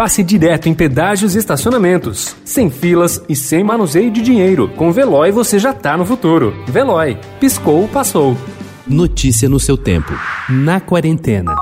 passe direto em pedágios e estacionamentos. Sem filas e sem manuseio de dinheiro. Com Veloy você já tá no futuro. Veloy. Piscou, passou. Notícia no seu tempo. Na quarentena.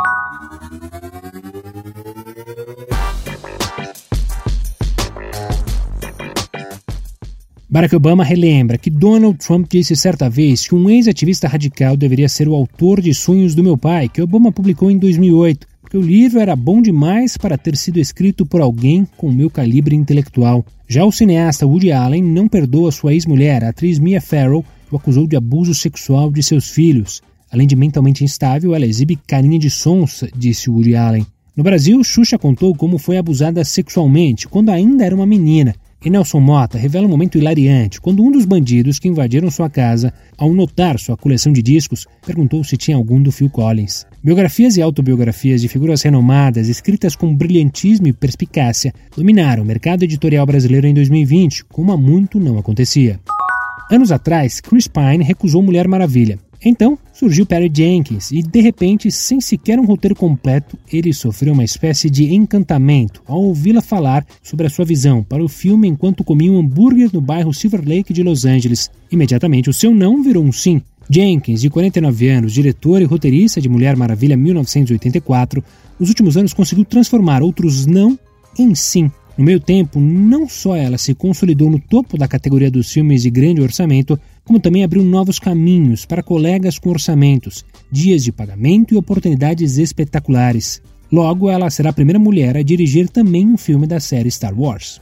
Barack Obama relembra que Donald Trump disse certa vez que um ex-ativista radical deveria ser o autor de Sonhos do Meu Pai, que Obama publicou em 2008, porque o livro era bom demais para ter sido escrito por alguém com meu calibre intelectual. Já o cineasta Woody Allen não perdoa sua ex-mulher, a atriz Mia Farrow, que o acusou de abuso sexual de seus filhos. Além de mentalmente instável, ela exibe carinha de sonsa, disse Woody Allen. No Brasil, Xuxa contou como foi abusada sexualmente quando ainda era uma menina e Nelson Mota revela um momento hilariante quando um dos bandidos que invadiram sua casa, ao notar sua coleção de discos, perguntou se tinha algum do Phil Collins. Biografias e autobiografias de figuras renomadas, escritas com brilhantismo e perspicácia, dominaram o mercado editorial brasileiro em 2020, como há muito não acontecia. Anos atrás, Chris Pine recusou Mulher Maravilha. Então surgiu Perry Jenkins e, de repente, sem sequer um roteiro completo, ele sofreu uma espécie de encantamento ao ouvi-la falar sobre a sua visão para o filme enquanto comia um hambúrguer no bairro Silver Lake de Los Angeles. Imediatamente, o seu não virou um sim. Jenkins, de 49 anos, diretor e roteirista de Mulher Maravilha 1984, nos últimos anos conseguiu transformar outros não em sim. No meio tempo, não só ela se consolidou no topo da categoria dos filmes de grande orçamento, como também abriu novos caminhos para colegas com orçamentos, dias de pagamento e oportunidades espetaculares. Logo, ela será a primeira mulher a dirigir também um filme da série Star Wars.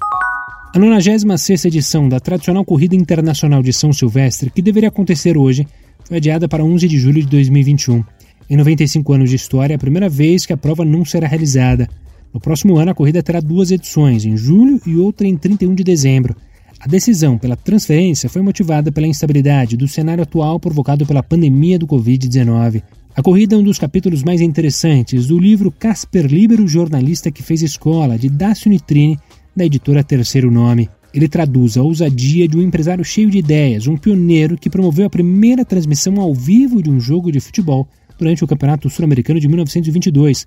A 96 edição da tradicional Corrida Internacional de São Silvestre, que deveria acontecer hoje, foi adiada para 11 de julho de 2021. Em 95 anos de história, é a primeira vez que a prova não será realizada. No próximo ano, a corrida terá duas edições, em julho e outra em 31 de dezembro. A decisão pela transferência foi motivada pela instabilidade do cenário atual provocado pela pandemia do Covid-19. A corrida é um dos capítulos mais interessantes do livro Casper Libero, jornalista que fez escola, de Dácio Nitrini, da editora Terceiro Nome. Ele traduz a ousadia de um empresário cheio de ideias, um pioneiro que promoveu a primeira transmissão ao vivo de um jogo de futebol durante o Campeonato Sul-Americano de 1922,